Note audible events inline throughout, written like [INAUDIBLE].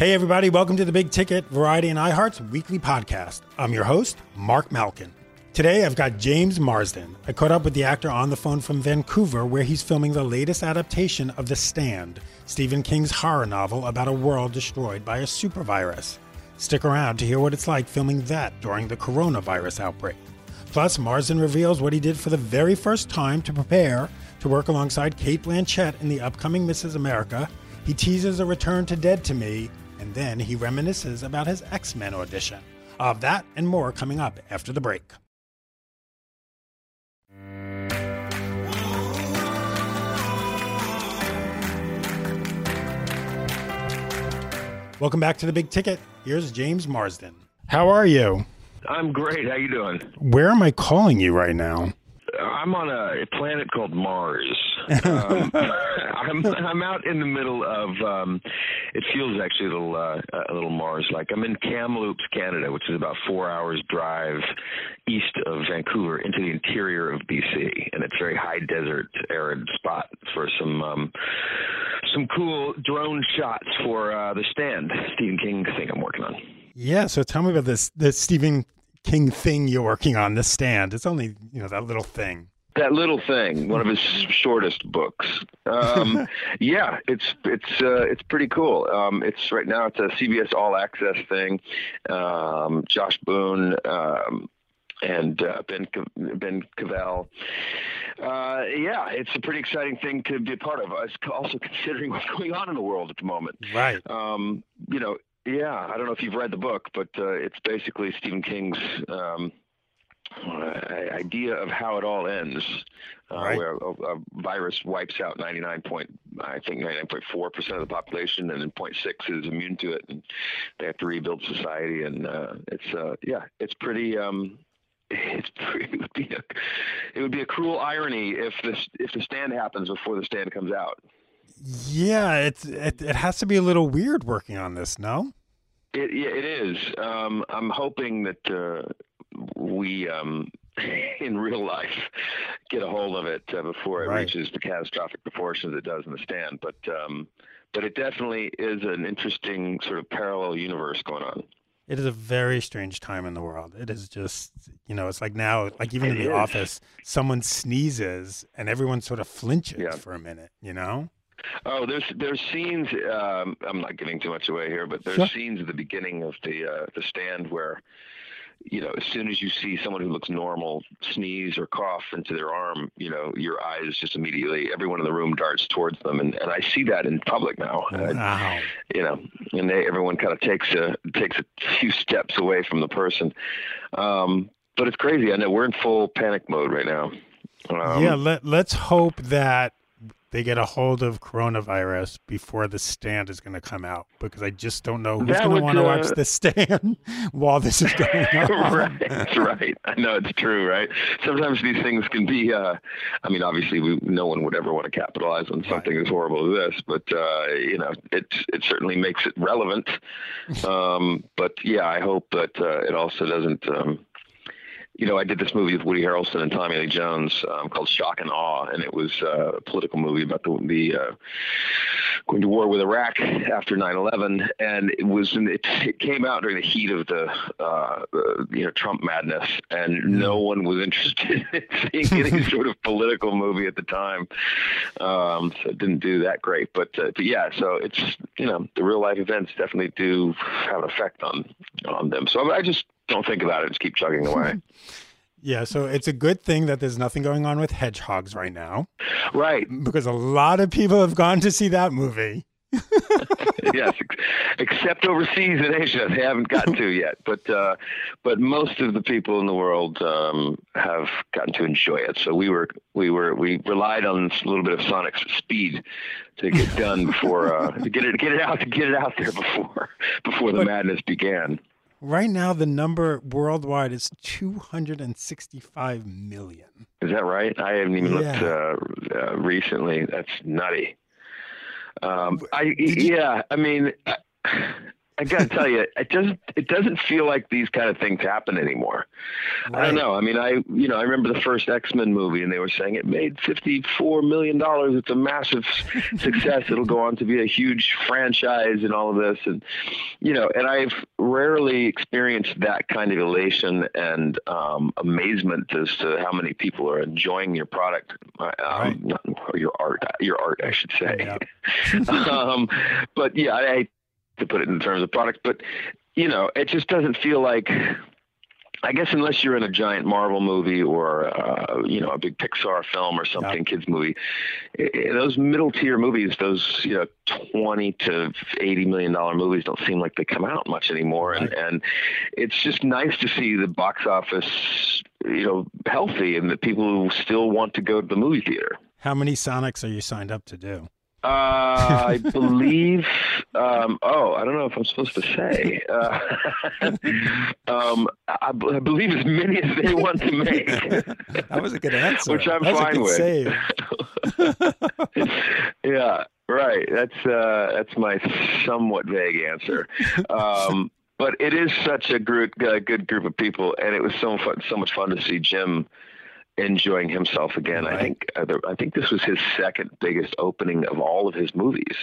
Hey, everybody, welcome to the Big Ticket Variety and iHeart's weekly podcast. I'm your host, Marc Malkin. Today, I've got James Marsden. I caught up with the actor on the phone from Vancouver, where he's filming the latest adaptation of The Stand, Stephen King's horror novel about a world destroyed by a supervirus. Stick around to hear what it's like filming that during the coronavirus outbreak. Plus, Marsden reveals what he did for the very first time to prepare to work alongside Cate Blanchett in the upcoming Mrs. America. He teases a return to Dead to Me and then he reminisces about his X Men audition. Of that and more coming up after the break. Welcome back to the Big Ticket. Here's James Marsden. How are you? I'm great. How you doing? Where am I calling you right now? I'm on a planet called Mars. Um, [LAUGHS] [LAUGHS] I'm I'm out in the middle of. Um, it feels actually a little uh, a little Mars-like. I'm in Kamloops, Canada, which is about four hours drive east of Vancouver into the interior of BC, and it's a very high desert, arid spot for some um, some cool drone shots for uh, the Stand Stephen King thing I'm working on. Yeah, so tell me about this this Stephen King thing you're working on, The Stand. It's only, you know, that little thing. That little thing, one of his [LAUGHS] shortest books. Um, [LAUGHS] yeah, it's it's uh, it's pretty cool. Um, it's right now it's a CBS All Access thing. Um, Josh Boone um, and uh, Ben Ben Cavell. Uh, yeah, it's a pretty exciting thing to be a part of. Also considering [LAUGHS] what's going on in the world at the moment. Right. Um, you know, yeah, I don't know if you've read the book, but uh, it's basically Stephen King's um, uh, idea of how it all ends, uh, right. where a, a, virus wipes out 99 point, I think 99.4 percent of the population, and then 0.6 is immune to it, and they have to rebuild society. And uh, it's uh, yeah, it's pretty. Um, it's [LAUGHS] pretty, it would be a it would be a cruel irony if this if the stand happens before the stand comes out. Yeah, it's it, it has to be a little weird working on this, no? It yeah, it is. Um, I'm hoping that uh, we um, [LAUGHS] in real life get a hold of it uh, before it right. reaches the catastrophic proportions it does in the stand. But um, but it definitely is an interesting sort of parallel universe going on. It is a very strange time in the world. It is just, you know, it's like now, like even it in the is. office, someone sneezes and everyone sort of flinches yeah. for a minute, you know? Oh, there's there's scenes. Um, I'm not giving too much away here, but there's sure. scenes at the beginning of the uh, the stand where, you know, as soon as you see someone who looks normal sneeze or cough into their arm, you know, your eyes just immediately everyone in the room darts towards them, and, and I see that in public now. Wow. you know, and they, everyone kind of takes a takes a few steps away from the person. Um, but it's crazy. I know we're in full panic mode right now. Um, yeah, let let's hope that they get a hold of coronavirus before the stand is going to come out because I just don't know who's going to want to uh... watch the stand [LAUGHS] while this is going [LAUGHS] on. right, that's right. I know it's true, right? Sometimes these things can be. Uh, I mean, obviously, we, no one would ever want to capitalize on something right. as horrible as this, but uh, you know, it it certainly makes it relevant. [LAUGHS] Um, but yeah, I hope that uh, it also doesn't. Um, you know, I did this movie with Woody Harrelson and Tommy Lee Jones um, called Shock and Awe, and it was uh, a political movie about the, the uh, going to war with Iraq after 9/11, and it was in, it, it came out during the heat of the uh, you know Trump madness, and no mm. one was interested [LAUGHS] in seeing any sort of political movie at the time, um, so it didn't do that great. But uh, but yeah, so it's you know the real life events definitely do have an effect on on them. So I just don't think about it. Just keep chugging away. [LAUGHS] yeah, so it's a good thing that there's nothing going on with hedgehogs right now. Right. Because a lot of people have gone to see that movie. [LAUGHS] yes, except overseas in Asia, they haven't gotten to [LAUGHS] yet. But uh, but most of the people in the world um, have gotten to enjoy it. So we were we were we relied on a little bit of Sonic's speed to get done before uh, to get it get it out to get it out there before before the but, madness began. Right now, the number worldwide is 265 million. Is that right? I haven't even yeah. looked uh, uh, recently. That's nutty. Um, I yeah, I mean, I, I got to tell you, it doesn't it doesn't feel like these kind of things happen anymore. Right. I don't know. I mean, I you know I remember the first X Men movie, and they were saying it made fifty four million dollars. It's a massive [LAUGHS] success. It'll go on to be a huge franchise and all of this, and you know, and I've rarely experienced that kind of elation and um, amazement as to how many people are enjoying your product, um, right. or your art, your art, I should say. Yeah. [LAUGHS] [LAUGHS] um, but yeah, I to put it in terms of product, but you know, it just doesn't feel like. I guess unless you're in a giant Marvel movie or uh, you know a big Pixar film or something, yeah. kids movie, it, those middle tier movies, those you know twenty to eighty million dollar movies, don't seem like they come out much anymore, right. and and it's just nice to see the box office you know healthy and that people who still want to go to the movie theater. How many Sonics are you signed up to do? Uh, I believe. Um, oh, I don't know if I'm supposed to say. Uh, [LAUGHS] um, I, b- I believe as many as they want to make. [LAUGHS] that was a good answer. Which I'm That's fine with. [LAUGHS] Yeah, right. That's uh, that's my somewhat vague answer. Um, but it is such a group, uh, good group of people, and it was so fun, so much fun to see Jim enjoying himself again. Right. I think uh, I think this was his second biggest opening of all of his movies.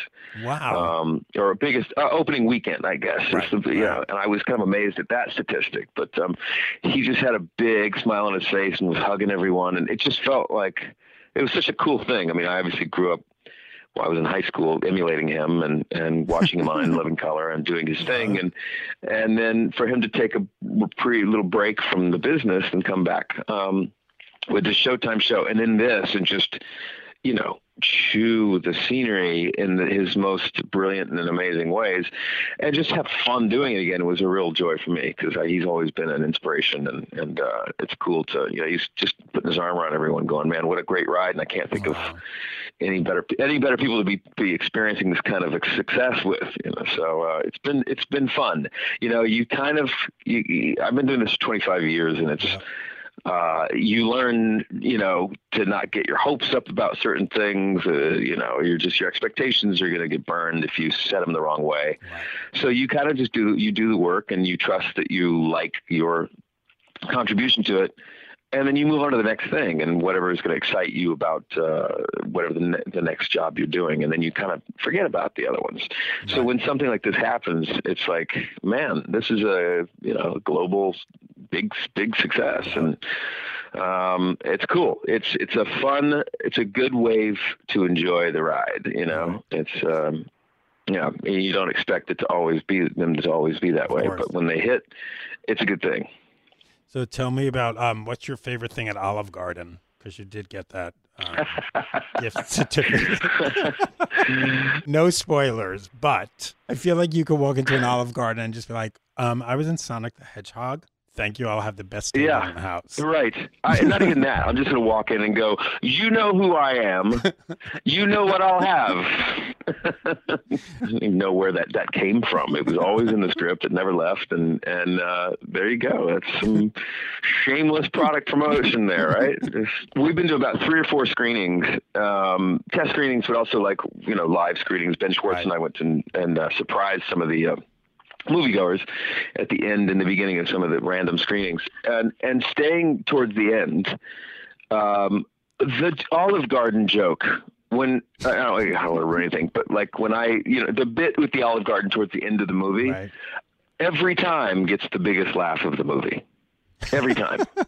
Wow. Um, or biggest uh, opening weekend, I guess. Right. The, you know, and I was kind of amazed at that statistic. But um, he just had a big smile on his face and was hugging everyone, and it just felt like it was such a cool thing. I mean, I obviously grew up. Well, I was in high school emulating him and, and watching him on [LAUGHS] Living Color and doing his thing, and and then for him to take a pretty little break from the business and come back. Um, with the Showtime show, and then this, and just you know chew the scenery in the, his most brilliant and amazing ways, and just have fun doing it again was a real joy for me because he's always been an inspiration, and and uh, it's cool to you know he's just putting his arm around everyone, going, man, what a great ride, and I can't think wow. of any better any better people to be be experiencing this kind of success with you know so uh, it's been it's been fun you know you kind of you, you, I've been doing this 25 years and it's yeah uh, you learn, you know, to not get your hopes up about certain things. Uh, you know, you're just your expectations are going to get burned if you set them the wrong way. So you kind of just do you do the work and you trust that you like your contribution to it, and then you move on to the next thing and whatever is going to excite you about uh, whatever the, ne- the next job you're doing, and then you kind of forget about the other ones. Right. So when something like this happens, it's like, man, this is a you know global big big success and um, it's cool. It's it's a fun, it's a good wave to enjoy the ride. You know, it's um, yeah, you don't expect it to always be them to always be that way, but when they hit, it's a good thing. So tell me about um, what's your favorite thing at Olive Garden because you did get that um, [LAUGHS] gift certificate. [LAUGHS] no spoilers, but I feel like you could walk into an Olive Garden and just be like, um, "I was in Sonic the Hedgehog." Thank you. I'll have the best yeah, in the house. Right. I, not even that. I'm just going to walk in and go, you know who I am. you know what I'll have. [LAUGHS] I didn't even know where that, that came from. It was always in the script. It never left. And, and uh, there you go. That's some shameless product promotion there, right? We've been to about three or four screenings, um, test screenings, but also like, you know, live screenings. Ben Schwartz right. and I went to, and, and uh, surprised some of the, uh, moviegoers at the end and the beginning of some of the random screenings, and and staying towards the end. Um, the Olive Garden joke when I don't, I don't want to ruin anything, but like when I, you know, the bit with the Olive Garden towards the end of the movie, right. every time gets the biggest laugh of the movie. Every time. [LAUGHS]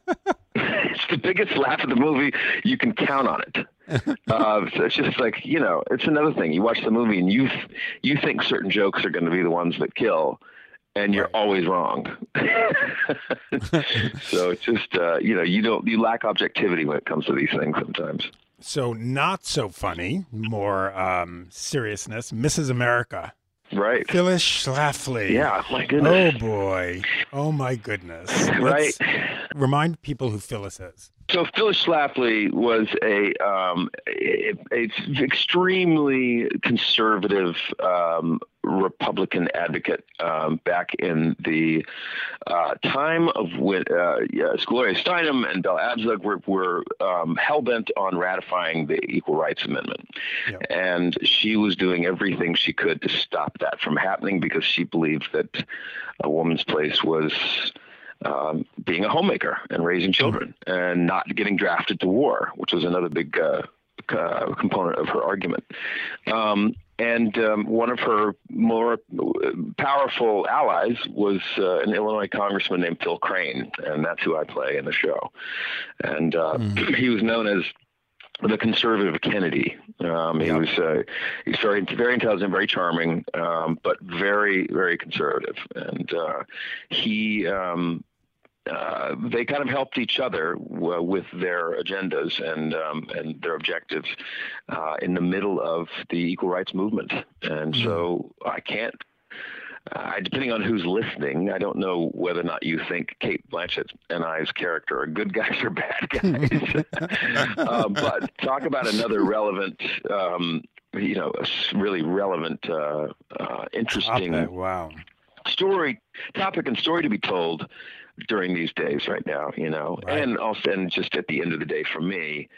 [LAUGHS] it's the biggest laugh of the movie. You can count on it. Uh, [LAUGHS] so it's just like you know, it's another thing. You watch the movie and you you think certain jokes are going to be the ones that kill, and you're always wrong. [LAUGHS] so it's just uh, you know you don't you lack objectivity when it comes to these things sometimes. So not so funny, more um, seriousness. Mrs. America. Right. Phyllis Schlafly. Yeah, my goodness. Oh boy. Oh my goodness. [LAUGHS] right. Remind people who Phyllis is. So Phyllis Schlafly was a, um, a, a extremely conservative um, Republican advocate um, back in the uh, time of when uh, yes, Gloria Steinem and Bella Abzug were, were um, hell bent on ratifying the Equal Rights Amendment. Yep. And she was doing everything she could to stop that from happening because she believed that a woman's place was. Um, being a homemaker and raising children and not getting drafted to war, which was another big uh, uh, component of her argument. Um, and um, one of her more powerful allies was uh, an Illinois congressman named Phil Crane, and that's who I play in the show. And uh, mm. [CLEARS THROAT] he was known as the conservative Kennedy. Um, he was uh, he's very very intelligent, very charming, um, but very very conservative. And uh, he um, uh, they kind of helped each other w- with their agendas and um, and their objectives uh, in the middle of the equal rights movement. And mm-hmm. so I can't. Uh, depending on who's listening, I don't know whether or not you think Cate Blanchett and I's character are good guys or bad [LAUGHS] guys. [LAUGHS] Uh, but talk about another relevant um, you know, really relevant, uh, uh, interesting, wow, story, topic, and story to be told during these days right now, you know, right. and also, and just at the end of the day, for me,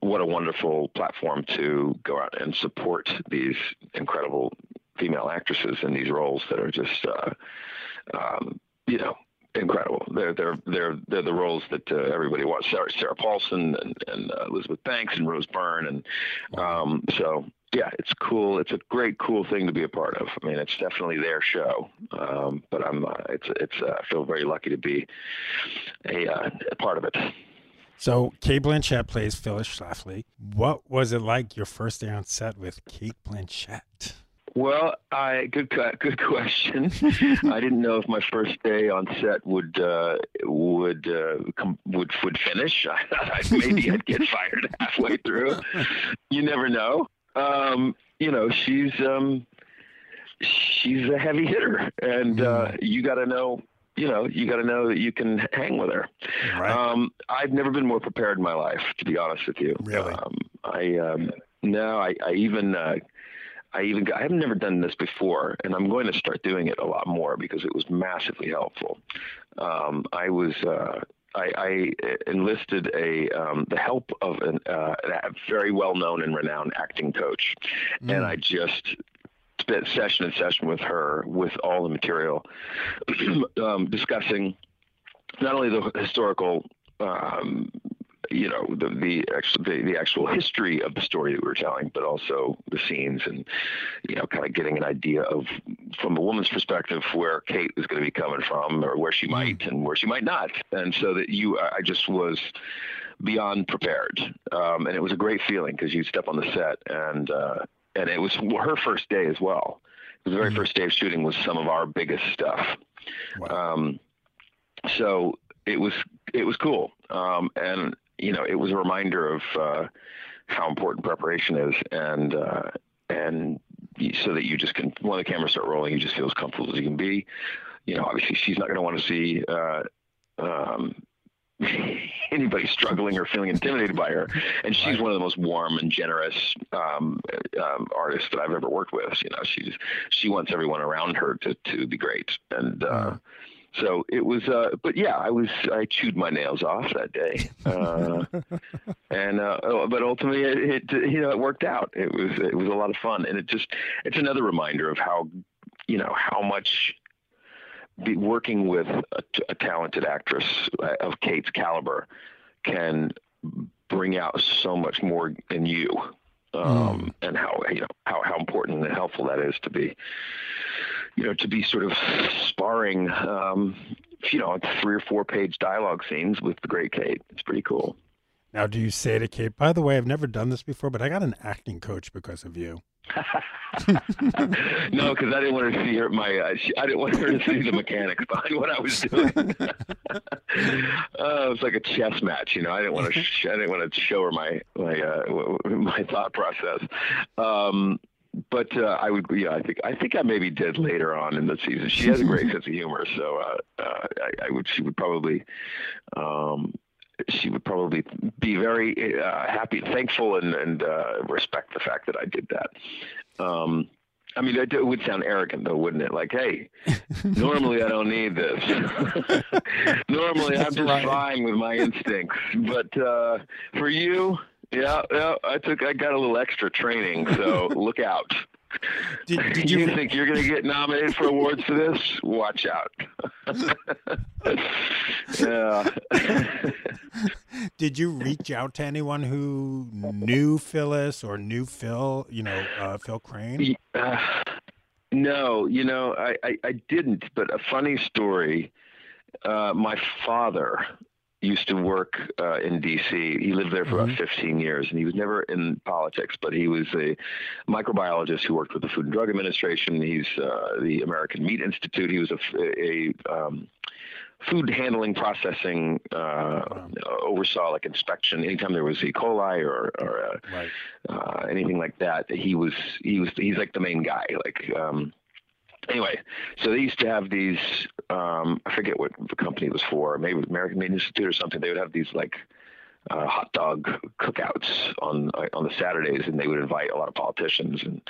what a wonderful platform to go out and support these incredible female actresses in these roles that are just, uh, um, you know, incredible. They're they're they're they're the roles that uh, everybody wants. Sarah, Sarah Paulson and, and uh, Elizabeth Banks and Rose Byrne, and um, so yeah, it's cool. It's a great, cool thing to be a part of. I mean, it's definitely their show, um, but I'm uh, it's it's uh, I feel very lucky to be a, uh, a part of it. So, Cate Blanchett plays Phyllis Schlafly. What was it like your first day on set with Cate Blanchett? Well, I good [LAUGHS] good question. I didn't know if my first day on set would uh, would uh, come, would would finish. [LAUGHS] I thought maybe I'd get fired halfway through. You never know um, you know, she's um, she's a heavy hitter, and uh, mm. you got to know. You know, you got to know that you can hang with her. Right. Um, I've never been more prepared in my life, to be honest with you. Really? Um, I um, no, I, I even uh, I even got, I have never done this before, and I'm going to start doing it a lot more because it was massively helpful. Um, I was uh, I, I enlisted a um, the help of an, uh, a very well known and renowned acting coach, mm. and I just spent session and session with her with all the material, [CLEARS THROAT] um, discussing not only the historical um, you know the the actual the, the, actual history of the story that we were telling, but also the scenes and you know kind of getting an idea of from a woman's perspective where Cate is going to be coming from or where she hmm. might and where she might not, and so that you I just was beyond prepared, um, and it was a great feeling because you step on the set and uh, and it was her first day as well. The very mm-hmm. first day of shooting was some of our biggest stuff. Wow. Um, so it was it was cool. Um, and you know, it was a reminder of uh, how important preparation is, and uh, and so that you just can when the cameras start rolling, you just feel as comfortable as you can be. You know, obviously she's not going to want to see. Uh, um, [LAUGHS] anybody struggling or feeling intimidated by her. And she's one of the most warm and generous um, um, artists that I've ever worked with. You know, she's she wants everyone around her to to be great. And uh, so it was, uh, but yeah, I was, I chewed my nails off that day, [LAUGHS] uh, and uh, oh, but ultimately, it, it, you know, it worked out. It was, it was a lot of fun, and it just, it's another reminder of how, you know, how much be working with a, a talented actress of Cate's caliber can bring out so much more in you, um, mm. and how you know how how important and helpful that is to be you know, to be sort of sparring, um, you know, three or four page dialogue scenes with the great Cate. It's pretty cool. Now, do you say to Cate, by the way, I've never done this before, but I got an acting coach because of you? [LAUGHS] [LAUGHS] no, because I didn't want her to see her my. Uh, she, I didn't want her to see the mechanics behind what I was doing. [LAUGHS] uh, it was like a chess match, you know. I didn't want to. Sh- I didn't want to show her my my uh, my thought process. Um, but uh, I would, yeah, I think I think I maybe did later on in the season. She has a great [LAUGHS] sense of humor, so uh, uh, I, I, would. She would probably, um, she would probably be very uh, happy, thankful, and and uh, respect the fact that I did that. Um, I mean, it would sound arrogant, though, wouldn't it? Like, hey, [LAUGHS] normally I don't need this. [LAUGHS] normally I'm just right. fine with my instincts, but uh, for you, yeah, yeah, I took, I got a little extra training, so [LAUGHS] look out. Did, did [LAUGHS] you, you think you're going to get nominated for awards for this? Watch out. [LAUGHS] yeah. did you reach out to anyone who knew Phyllis or knew Phil? You know, uh, Phil Crane. Uh, no, you know, I, I, I, didn't. But a funny story. Uh, my father used to work uh, in D.C. He lived there for mm-hmm. about 15 years, and he was never in politics, but he was a microbiologist who worked with the Food and Drug Administration. He's uh, the American Meat Institute. He was a, a um, food handling processing uh, wow. oversaw like inspection anytime there was E. coli or, or uh, right. uh, anything like that. He was he was he's like the main guy. Like um, anyway, so they used to have these. Um, I forget what the company was for. Maybe American Meat Institute or something. They would have these like uh, hot dog cookouts on uh, on the Saturdays, and they would invite a lot of politicians. And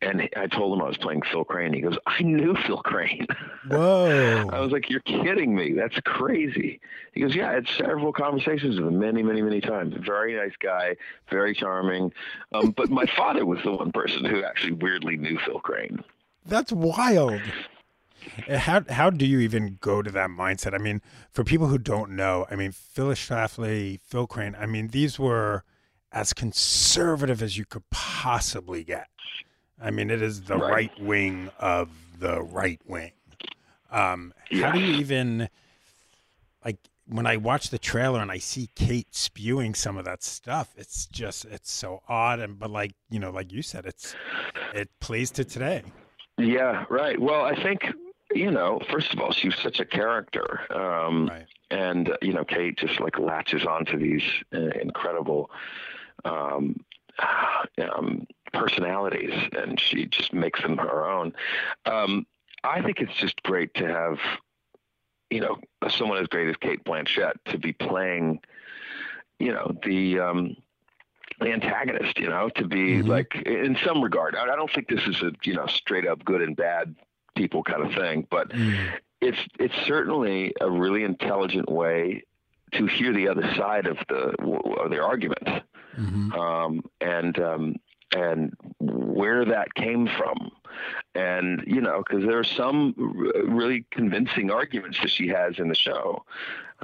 and I told him I was playing Phil Crane. He goes, "I knew Phil Crane." [LAUGHS] Whoa! I was like, "You're kidding me? That's crazy." He goes, "Yeah, I had several conversations with him, many, many, many times. Very nice guy, very charming. Um, but my [LAUGHS] father was the one person who actually weirdly knew Phil Crane." That's wild. [LAUGHS] How how do you even go to that mindset? I mean, for people who don't know, I mean, Phyllis Schlafly, Phil Crane, I mean, these were as conservative as you could possibly get. I mean, it is the right, right wing of the right wing. Um, yeah. How do you even like when I watch the trailer and I see Cate spewing some of that stuff? It's just it's so odd and but like you know, like you said, it's it plays to today. Yeah, right. Well, I think you know, first of all, she's such a character, um, right. and you know, Cate just like latches onto these uh, incredible um, um, personalities, and she just makes them her own. Um, I think it's just great to have, you know, someone as great as Cate Blanchett to be playing, you know, the um, the antagonist, you know, to be mm-hmm. like in some regard. I, I don't think this is a you know straight up good and bad people kind of thing, but mm. it's it's certainly a really intelligent way to hear the other side of the of the argument, mm-hmm. um, and um, and where that came from, and you know, because there are some r- really convincing arguments that she has in the show,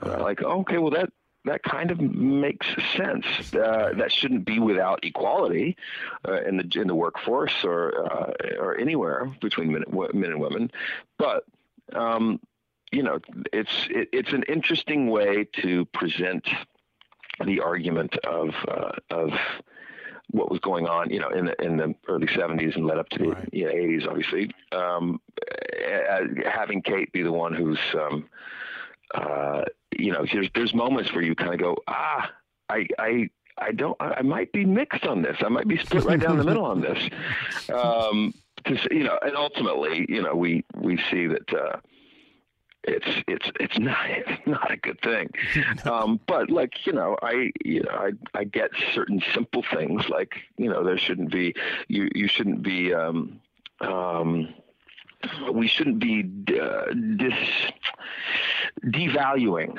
uh, like okay, well that that kind of makes sense. Uh, that shouldn't be without equality uh, in the in the workforce or uh, or anywhere between men, men and women. But um, you know, it's it, it's an interesting way to present the argument of uh, of what was going on, you know, in the in the early '70s and led up to the right. you know, '80s, obviously. Um, having Cate be the one who's um, uh, you know, there's there's moments where you kind of go, ah, I I I don't, I might be mixed on this. I might be split right down the middle on this. [LAUGHS] Um, to, you know, and ultimately, you know, we we see that. Uh, it's it's it's not [LAUGHS] it's not a good thing. [LAUGHS] Um, but like you know, I you know I I get certain simple things like you know there shouldn't be you you shouldn't be um, um, we shouldn't be uh, dis devaluing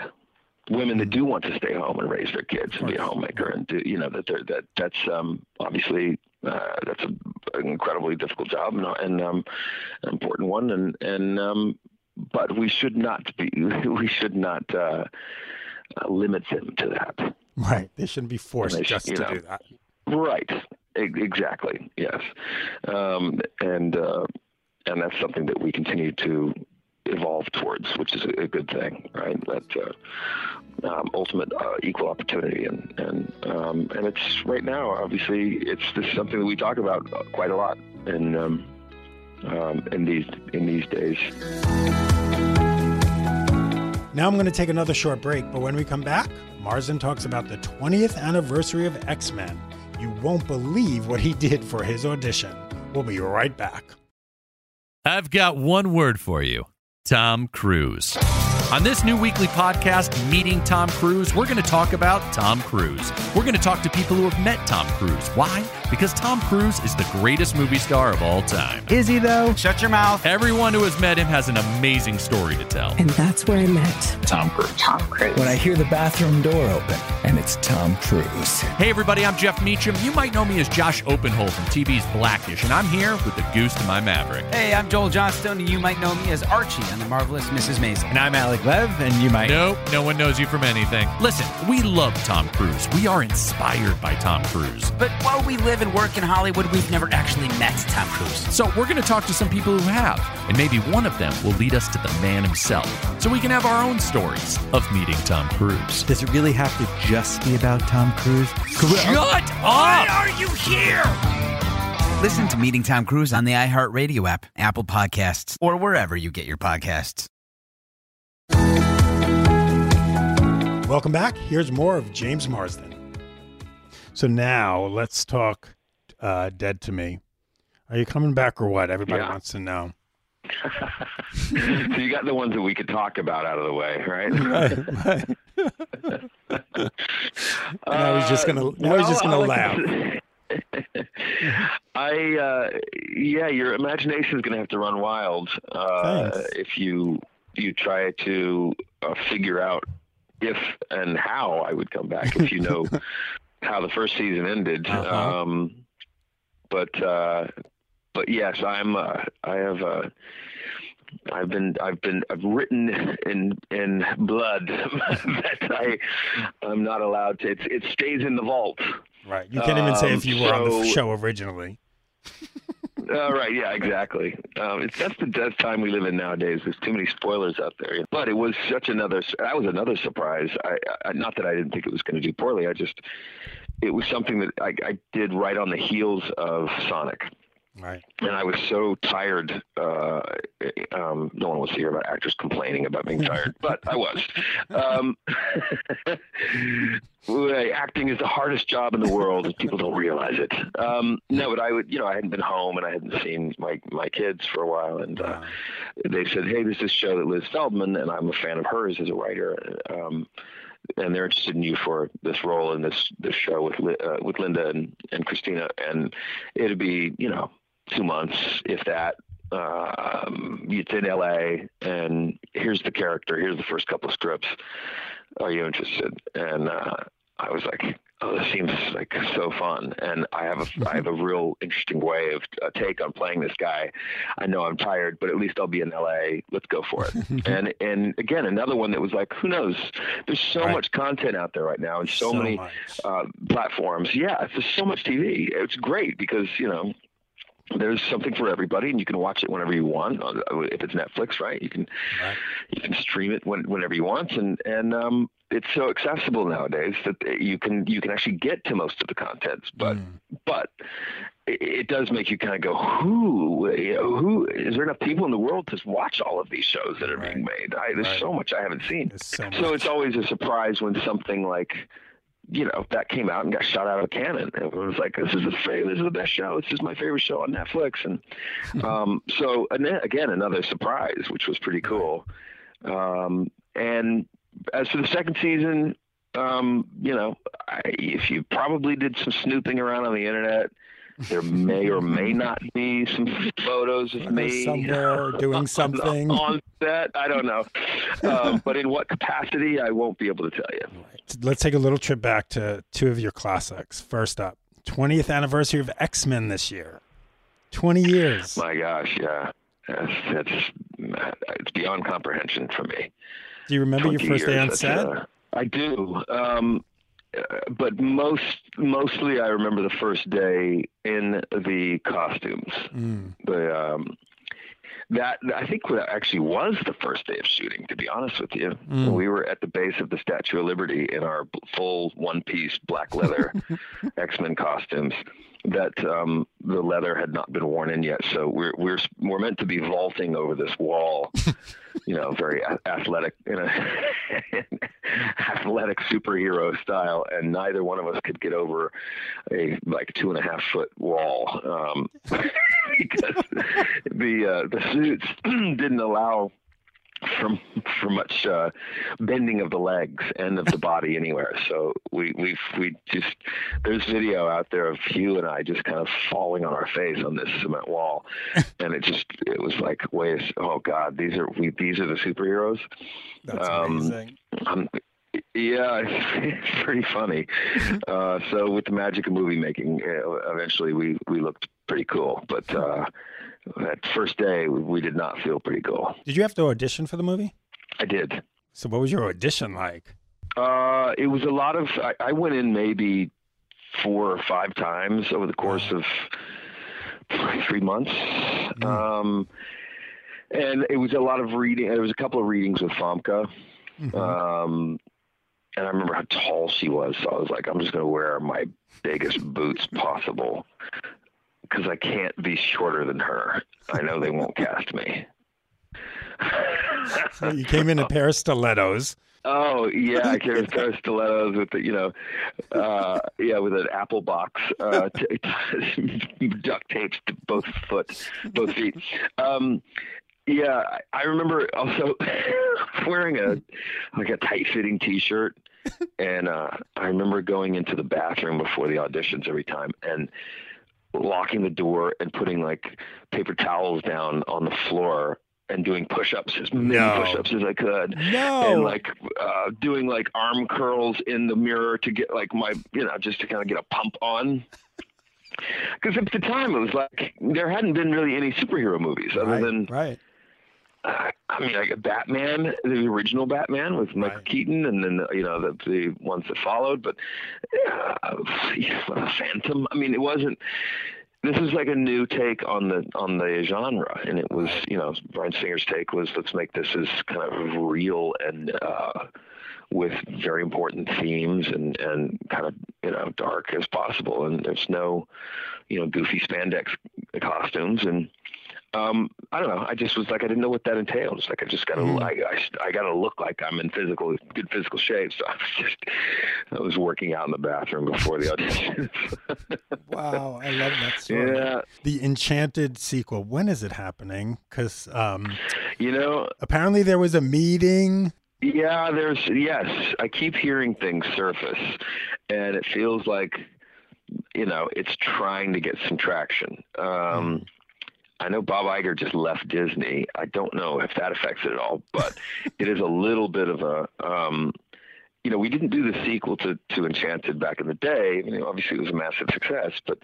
women that do want to stay home and raise their kids and be a homemaker and do you know that that that's um, obviously uh, that's a, an incredibly difficult job and, and um, an important one and and um, but we should not be [LAUGHS] we should not uh, uh, limit them to that. Right. They shouldn't be forced just to know, do that. Right. Exactly. Yes. Um, and uh, and that's something that we continue to evolve towards, which is a, good thing, right? That uh, um, ultimate uh, equal opportunity, and and um, and it's right now. Obviously, it's this something that we talk about quite a lot in um, um, in these in these days. Now I'm going to take another short break, but when we come back, Marsden talks about the 20th anniversary of X Men. You won't believe what he did for his audition. We'll be right back. I've got one word for you Tom Cruise. On this new weekly podcast, Meeting Tom Cruise, we're going to talk about Tom Cruise. We're going to talk to people who have met Tom Cruise. Why? Because Tom Cruise is the greatest movie star of all time. Is he, though? Shut your mouth. Everyone who has met him has an amazing story to tell. And that's where I met Tom Cruise. Tom Cruise. When I hear the bathroom door open and it's Tom Cruise. Hey, everybody, I'm Jeff Meacham. You might know me as Josh Oppenhol from TV's Blackish, and I'm here with the goose to my Maverick. Hey, I'm Joel Johnstone, and you might know me as Archie on The Marvelous Mrs. Maisel. And I'm Alec Lev, and you might. No, no one knows you from anything. Listen, we love Tom Cruise. We are inspired by Tom Cruise. But while we live and work in Hollywood, we've never actually met Tom Cruise. So we're going to talk to some people who have, and maybe one of them will lead us to the man himself, so we can have our own stories of meeting Tom Cruise. Does it really have to just be about Tom Cruise? Shut up! Why are you here? Listen to Meeting Tom Cruise on the iHeartRadio app, Apple Podcasts, or wherever you get your podcasts. Welcome back. Here's more of James Marsden. So now let's talk uh, Dead to Me. Are you coming back or what? Everybody Yeah. wants to know. [LAUGHS] so you got the ones that we could talk about out of the way, right? [LAUGHS] Now he's just gonna- now he's just gonna laugh. [LAUGHS] I uh, yeah, your imagination is going to have to run wild uh, if you you try to uh, figure out if and how I would come back. If you know [LAUGHS] how the first season ended, Uh-huh. um, but uh, but yes, I'm uh, I have. Uh, I've been I've been I've written in in blood [LAUGHS] that I I'm not allowed to. It's, it stays in the vault. Right. You can't even say if Um, you were on the show originally. Uh, right, yeah, exactly. Um, it's that's the death time we live in nowadays. There's too many spoilers out there. But it was such another. That was another surprise. I, I not that I didn't think it was going to do poorly. I just it was something that I, I did right on the heels of Sonic. Right. and I was so tired. Uh, um, no one wants to hear about actors complaining about being tired, [LAUGHS] but I was. Um, [LAUGHS] acting is the hardest job in the world. and People don't realize it. Um, no, but I would, you know, I hadn't been home and I hadn't seen my my kids for a while, and uh, they said, "Hey, there's this show that Liz Feldman, and I'm a fan of hers as a writer." Um, and they're interested in you for this role in this this show with uh, with Linda and, and Christina, and it'd be you know two months if that. Um, it's in L.A. and here's the character. Here's the first couple of scripts. Are you interested? And uh, I was like, oh, this seems like so fun. And I have a I have a real interesting way of uh, take on playing this guy. I know I'm tired, but at least I'll be in L.A. Let's go for it. [LAUGHS] and and again, another one that was like, who knows? There's so Right. much content out there right now, and so, So many uh, platforms. Yeah, there's so much TV. It's great because you know there's something for everybody, and you can watch it whenever you want. Uh, If it's Netflix, right? You can Right. you can stream it when, whenever you want, and and um, it's so accessible nowadays that you can you can actually get to most of the content. But Mm. but it, it does make you kind of go, who you know, who is there enough people in the world to watch all of these shows that are being made? I, there's Right. so much I haven't seen. So So it's always a surprise when something like, you know, that came out and got shot out of a cannon. Everyone was like, "This is the fa- this is the best show. This is my favorite show on Netflix." And [LAUGHS] um, so and then, again, another surprise, which was pretty cool. Um, and as for the second season, um, you know, I, if you probably did some snooping around on the internet, there may or may not be some photos of me somewhere doing something. on set. I don't know, um, but in what capacity, I won't be able to tell you. Let's take a little trip back to two of your classics. First up, 20th anniversary of X Men this year. 20 years. My gosh, yeah, that's, that's it's beyond comprehension for me. Do you remember your 20 first day on set? uh, I do. Um, but most mostly, I remember the first day in the costumes. Mm. The um, that I think that actually was the first day of shooting. To be honest with you, Mm. we were at the base of the Statue of Liberty in our full one-piece black leather [LAUGHS] X-Men costumes. That um, the leather had not been worn in yet, so we're we're we're meant to be vaulting over this wall, [LAUGHS] you know, very a- athletic in a [LAUGHS] athletic superhero style, and neither one of us could get over a like two and a half foot wall um, [LAUGHS] because the uh, the suits [CLEARS THROAT] didn't allow from for much uh, bending of the legs and of the body anywhere. So we we we just there's video out there of Hugh and I just kind of falling on our face on this cement wall, [LAUGHS] and it just it was like wait oh god these are we these are the superheroes. That's Um, amazing. Um, yeah, it's, [LAUGHS] it's pretty funny. [LAUGHS] Uh, so with the magic of movie making, uh, eventually we we looked pretty cool, but. Uh, that first day, we, did not feel pretty cool. Did you have to audition for the movie? I did. So what was your audition like? Uh, it was a lot of. I, I went in maybe four or five times over the course of three months, um, and it was a lot of reading. There was a couple of readings with Famke, um, and I remember how tall she was. So I was like, I'm just going to wear my biggest boots possible because I can't be shorter than her. I know they won't cast me. [LAUGHS] So you came in a [LAUGHS] pair of stilettos. Oh yeah, I came in a pair of [LAUGHS] stilettos with the, you know, uh, yeah, with an apple box, uh, t- t- duct taped to both foot, both feet. Um, yeah, I- remember also [LAUGHS] wearing a like a tight fitting T-shirt, [LAUGHS] and uh, I remember going into the bathroom before the auditions every time and locking the door and putting like paper towels down on the floor and doing push-ups as many No. push-ups as I could No. and like uh, doing like arm curls in the mirror to get like my you know just to kind of get a pump on. Because at the time it was like there hadn't been really any superhero movies other right, than right. Uh, I mean like Batman, the original Batman with Michael Right. Keaton, and then you know the the ones that followed. But uh, yeah, [LAUGHS] Phantom. I mean it wasn't. This is like a new take on the on the genre, and it was you know Bryan Singer's take was let's make this as kind of real and uh, with very important themes and and kind of you know dark as possible. And there's no you know goofy spandex costumes and. Um, I don't know. I just was like, I didn't know what that entailed. It's like I just got to, Mhm. I, I, I got to look like I'm in physical, good physical shape. So [LAUGHS] I was just, I was working out in the bathroom before the audition. [LAUGHS] Wow, I love that story. yeah, The Enchanted sequel. When is it happening? Because um, you know, apparently there was a meeting. Yeah, there's yes. I keep hearing things surface, and it feels like you know it's trying to get some traction. Um, I know Bob Iger just left Disney. I don't know if that affects it at all, but [LAUGHS] it is a little bit of a. Um, you know, we didn't do the sequel to, to Enchanted back in the day. I mean, obviously, it was a massive success, but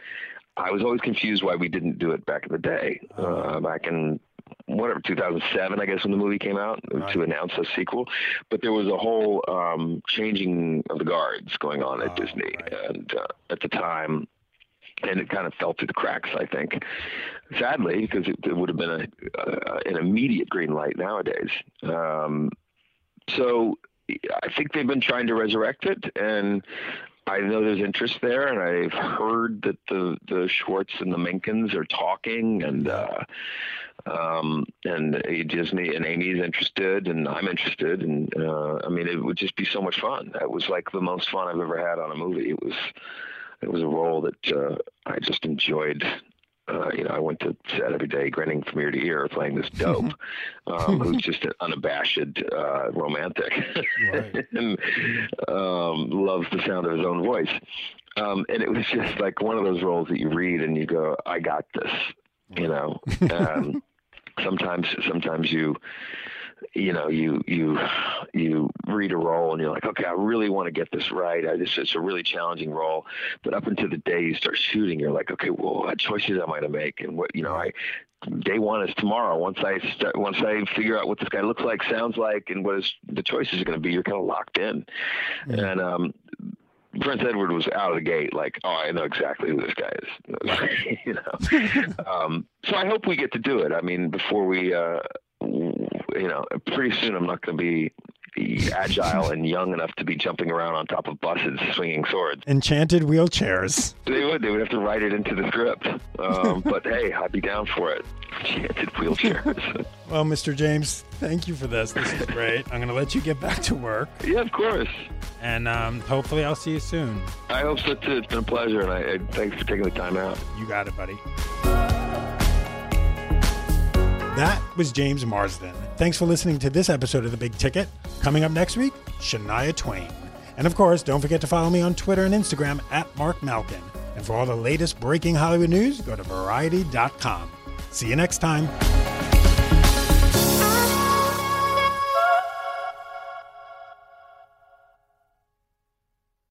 I was always confused why we didn't do it back in the day. Uh, back in whatever 2007, I guess, when the movie came out Right. to announce a sequel. But there was a whole um, changing of the guards going on at Oh, Disney, right. and uh, at the time. And it kind of fell through the cracks, I think. Sadly, because it, it would have been a, uh, an immediate green light nowadays. Um, so I think they've been trying to resurrect it, and I know there's interest there, and I've heard that the the Schwartz and the Menkens are talking, and uh, um, and Disney and Amy's interested, and I'm interested, and uh, I mean it would just be so much fun. That was like the most fun I've ever had on a movie. It was it was a role that uh, I just enjoyed. Uh, you know, I went to set every day, grinning from ear to ear, playing this dope, [LAUGHS] um, who's just an unabashed uh, romantic, Right. [LAUGHS] and um, loves the sound of his own voice. Um, and it was just like one of those roles that you read and you go, "I got this," you know. [LAUGHS] Um, sometimes, sometimes you, you know, you you you read a role and you're like, "Okay, I really want to get this right." I just it's a really challenging role, but up until the day you start shooting, you're like, "Okay, well, what choices am I going to make?" And what you know, I day one is tomorrow. Once I start, once I figure out what this guy looks like, sounds like, and what his, the choices are going to be, you're kind of locked in. And um, Prince Edward was out of the gate, like, oh, I know exactly who this guy is. [LAUGHS] you know. [LAUGHS] um, so I hope we get to do it. I mean, before we, uh, you know, pretty soon I'm not going to be agile and young enough to be jumping around on top of buses swinging swords. Enchanted wheelchairs. They would. They would have to write it into the script. Um, [LAUGHS] but hey, I'd be down for it. Enchanted wheelchairs. [LAUGHS] Well, Mr. James, thank you for this. This is great. I'm going to let you get back to work, yeah, of course. and um, hopefully I'll see you soon. I hope so too. It's been a pleasure, and I, I thanks for taking the time out. You got it, buddy. That was James Marsden. Thanks for listening to this episode of The Big Ticket. Coming up next week, Shania Twain. And of course, don't forget to follow me on Twitter and Instagram at Marc Malkin. And for all the latest breaking Hollywood news, go to variety.com. See you next time.